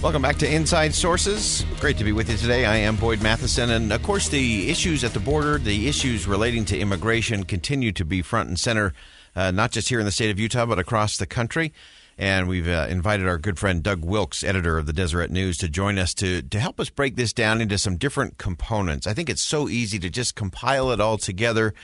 Welcome back to Inside Sources. Great to be with you today. I am Boyd Matheson. And of course, the issues at the border, the issues relating to immigration continue to be front and center, uh, not just here in the state of Utah, but across the country. And we've uh, invited our good friend Doug Wilks, editor of the Deseret News, to join us to, to help us break this down into some different components. I think it's so easy to just compile it all together.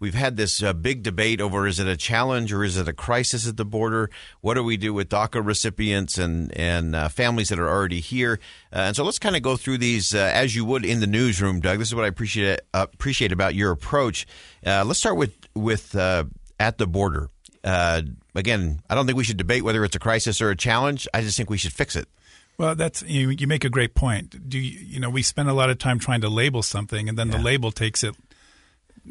We've had this uh, big debate over is it a challenge or is it a crisis at the border? What do we do with DACA recipients and, and uh, families that are already here? Uh, and so let's kind of go through these uh, as you would in the newsroom, Doug. This is what I appreciate, appreciate about your approach. Uh, let's start with, with at the border. Uh, again, I don't think we should debate whether it's a crisis or a challenge. I just think we should fix it. Well, that's you, you make a great point. Do you, you know we spend a lot of time trying to label something, and then yeah. the label takes it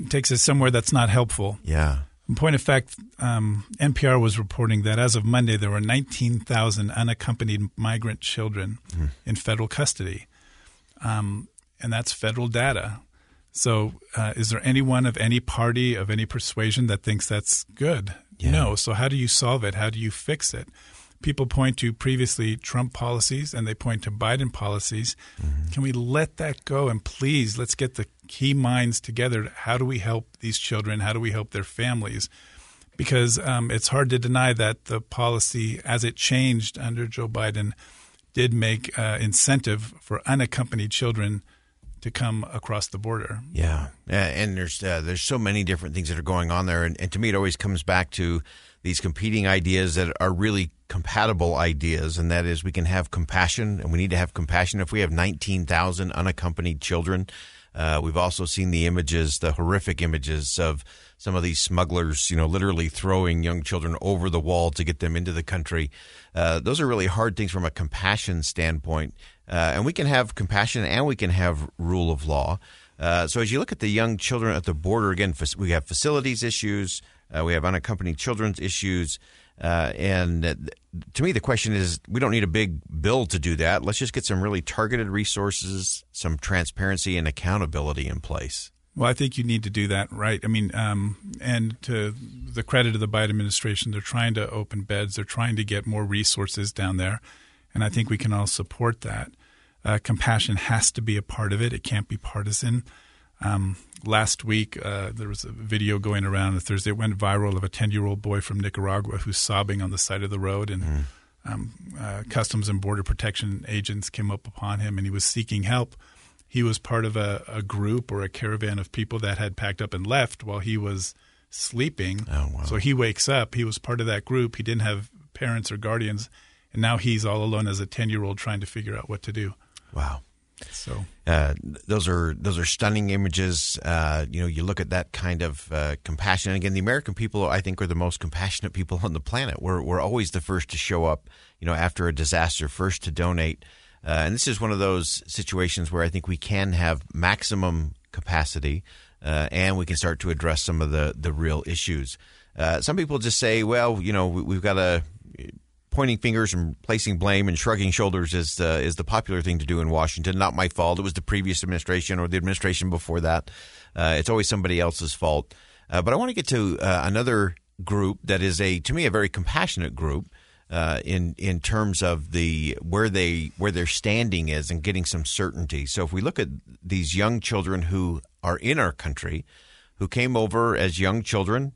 takes us somewhere that's not helpful. Yeah. In point of fact, um, NPR was reporting that as of Monday, there were 19,000 unaccompanied migrant children mm. in federal custody, um, and that's federal data. So, uh, is there anyone of any party, of any persuasion that thinks that's good? Yeah. No. So, how do you solve it? How do you fix it? People point to previously Trump policies and they point to Biden policies. Mm-hmm. Can we let that go? And please, let's get the key minds together. How do we help these children? How do we help their families? Because um, it's hard to deny that the policy, as it changed under Joe Biden, did make uh, incentive for unaccompanied children to come across the border. Yeah, and there's uh, there's so many different things that are going on there, and, and, to me, it always comes back to these competing ideas that are really compatible ideas, and that is we can have compassion, and we need to have compassion. If we have 19,000 unaccompanied children, uh, we've also seen the images, the horrific images of some of these smugglers, you know, literally throwing young children over the wall to get them into the country. Uh, those are really hard things from a compassion standpoint. Uh, and we can have compassion and we can have rule of law. Uh, so as you look at the young children at the border, again, we have facilities issues, uh, we have unaccompanied children's issues. Uh, and to me, the question is we don't need a big bill to do that. Let's just get some really targeted resources, some transparency and accountability in place. Well, I think you need to do that right. I mean, um, and to the credit of the Biden administration, they're trying to open beds, they're trying to get more resources down there and I think we can all support that. Uh, compassion has to be a part of it. It can't be partisan. Um, last week, uh, there was a video going around on Thursday. It went viral of a 10 year old boy from Nicaragua who's sobbing on the side of the road. And mm. um, uh, Customs and Border Protection agents came up upon him and he was seeking help. He was part of a, a group or a caravan of people that had packed up and left while he was sleeping. Oh, wow. So he wakes up. He was part of that group. He didn't have parents or guardians and now he's all alone as a 10 year old trying to figure out what to do wow so uh, those are those are stunning images. Uh, you know, you look at that kind of uh, compassion. And again, the American people, I think, are the most compassionate people on the planet. We're we're always the first to show up. You know, after a disaster, first to donate. Uh, and this is one of those situations where I think we can have maximum capacity, uh, and we can start to address some of the the real issues. Uh, some people just say, well, you know, we, have got to pointing fingers and placing blame and shrugging shoulders is the, is the popular thing to do in Washington. Not my fault. It was the previous administration or the administration before that. Uh, it's always somebody else's fault. Uh, but I want to get to uh, another group that is a to me a very compassionate group. Uh, in in terms of the where they where their standing is and getting some certainty. So if we look at these young children who are in our country, who came over as young children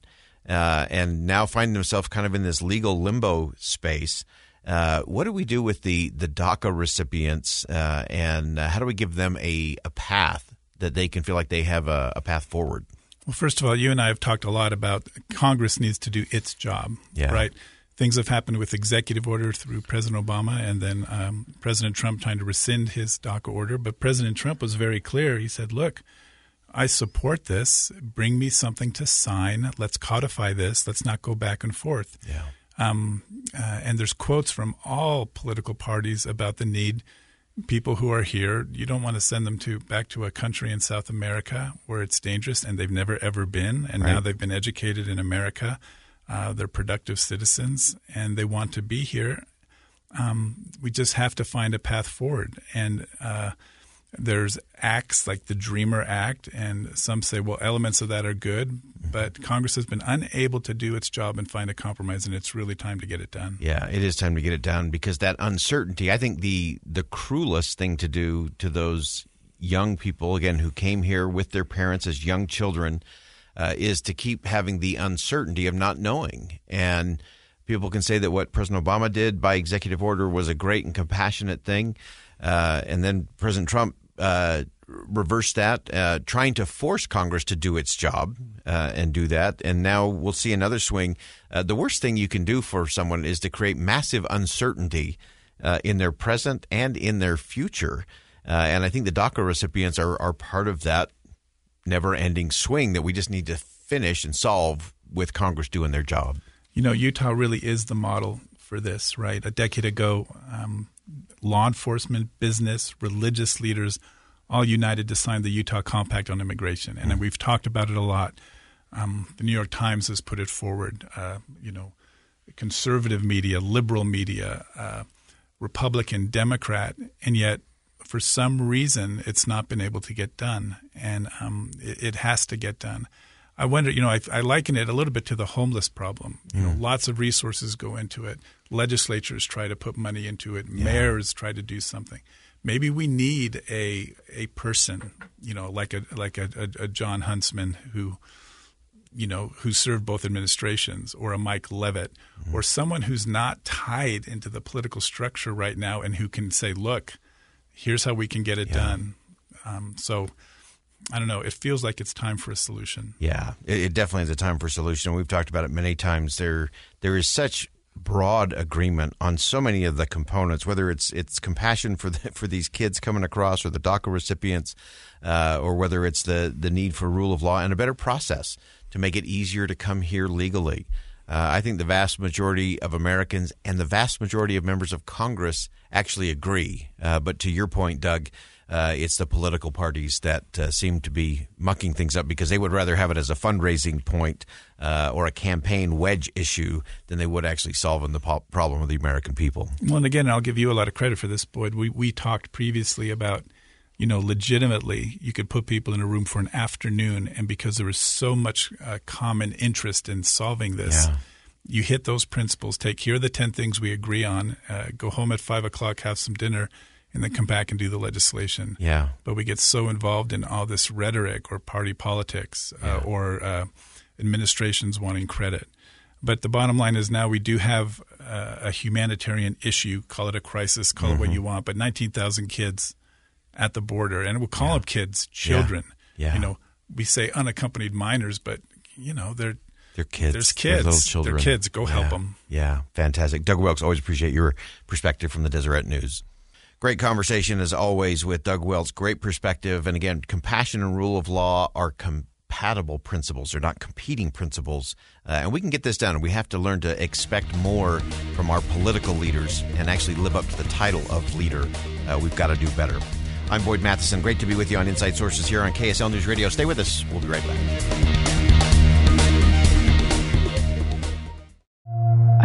uh, and now finding themselves kind of in this legal limbo space. Uh, what do we do with the the DACA recipients, uh, and uh, how do we give them a, a path that they can feel like they have a, a, path forward? Well, first of all, you and I have talked a lot about Congress needs to do its job, yeah. right? Things have happened with executive order through President Obama, and then um, President Trump trying to rescind his DACA order. But President Trump was very clear. He said, "Look." I support this. Bring me something to sign. Let's codify this. Let's not go back and forth. Yeah. Um, uh, and there's quotes from all political parties about the need. People who are here, you don't want to send them to back to a country in South America where it's dangerous and they've never ever been, and right. now they've been educated in America. Uh, they're productive citizens and they want to be here. Um, we just have to find a path forward, and uh, there's acts like the Dreamer Act, and some say, well, elements of that are good, but Congress has been unable to do its job and find a compromise, and it's really time to get it done. Yeah, it is time to get it done because that uncertainty. I think the the cruelest thing to do to those young people again who came here with their parents as young children uh, is to keep having the uncertainty of not knowing and. People can say that what President Obama did by executive order was a great and compassionate thing. Uh, and then President Trump uh, reversed that, uh, trying to force Congress to do its job uh, and do that. And now we'll see another swing. Uh, the worst thing you can do for someone is to create massive uncertainty uh, in their present and in their future. and I think the DACA recipients are, are part of that never ending swing that we just need to finish and solve with Congress doing their job. You know, Utah really is the model for this, right? A decade ago, um, law enforcement, business, religious leaders all united to sign the Utah Compact on Immigration. And we've talked about it a lot. Um, the New York Times has put it forward. Uh, you know, conservative media, liberal media, uh, Republican, Democrat, and yet for some reason it's not been able to get done. And um, it, it, has to get done. I wonder, you know, I, I, liken it a little bit to the homeless problem. You know, lots of resources go into it. Legislatures try to put money into it. Yeah. Mayors try to do something. Maybe we need a a person, you know, like a like a, a, a Jon Huntsman who, you know, who served both administrations, or a Mike Leavitt, Mm-hmm. or someone who's not tied into the political structure right now, and who can say, "Look, here's how we can get it Yeah. done." Um, so. I don't know. It feels like it's time for a solution. Yeah, it, it definitely is a time for a solution. We've talked about it many times. There, there is such broad agreement on so many of the components. Whether it's it's compassion for the, for these kids coming across, or the DACA recipients, uh, or whether it's the the need for rule of law and a better process to make it easier to come here legally. Uh, I think the vast majority of Americans and the vast majority of members of Congress actually agree. Uh, but to your point, Doug, uh, it's the political parties that uh, seem to be mucking things up because they would rather have it as a fundraising point uh, or a campaign wedge issue than they would actually solving the po- problem of the American people. Well, and again, I'll give you a lot of credit for this, Boyd. We we talked previously about, you know, legitimately you could put people in a room for an afternoon, and because there was so much uh, common interest in solving this, Yeah. you hit those principles. Take here are the ten things we agree on. Uh, go home at five o'clock, have some dinner, and then come back and do the legislation. Yeah. But we get so involved in all this rhetoric or party politics uh, or uh, administrations wanting credit. But the bottom line is now we do have uh, a humanitarian issue. Call it a crisis, call it what you want. But 19,000 kids at the border, and we'll call them kids, children. Yeah. You know, we say unaccompanied minors, but you know they're They're kids. There's They're kids. little They're kids. Go help them. Yeah, fantastic. Doug Wilks, always appreciate your perspective from the Deseret News. Great conversation as always with Doug Wells. Great perspective. And again, compassion and rule of law are compatible principles. They're not competing principles. Uh, and we can get this done. We have to learn to expect more from our political leaders and actually live up to the title of leader. Uh, we've got to do better. I'm Boyd Matheson. Great to be with you on Inside Sources here on KSL News Radio. Stay with us. We'll be right back.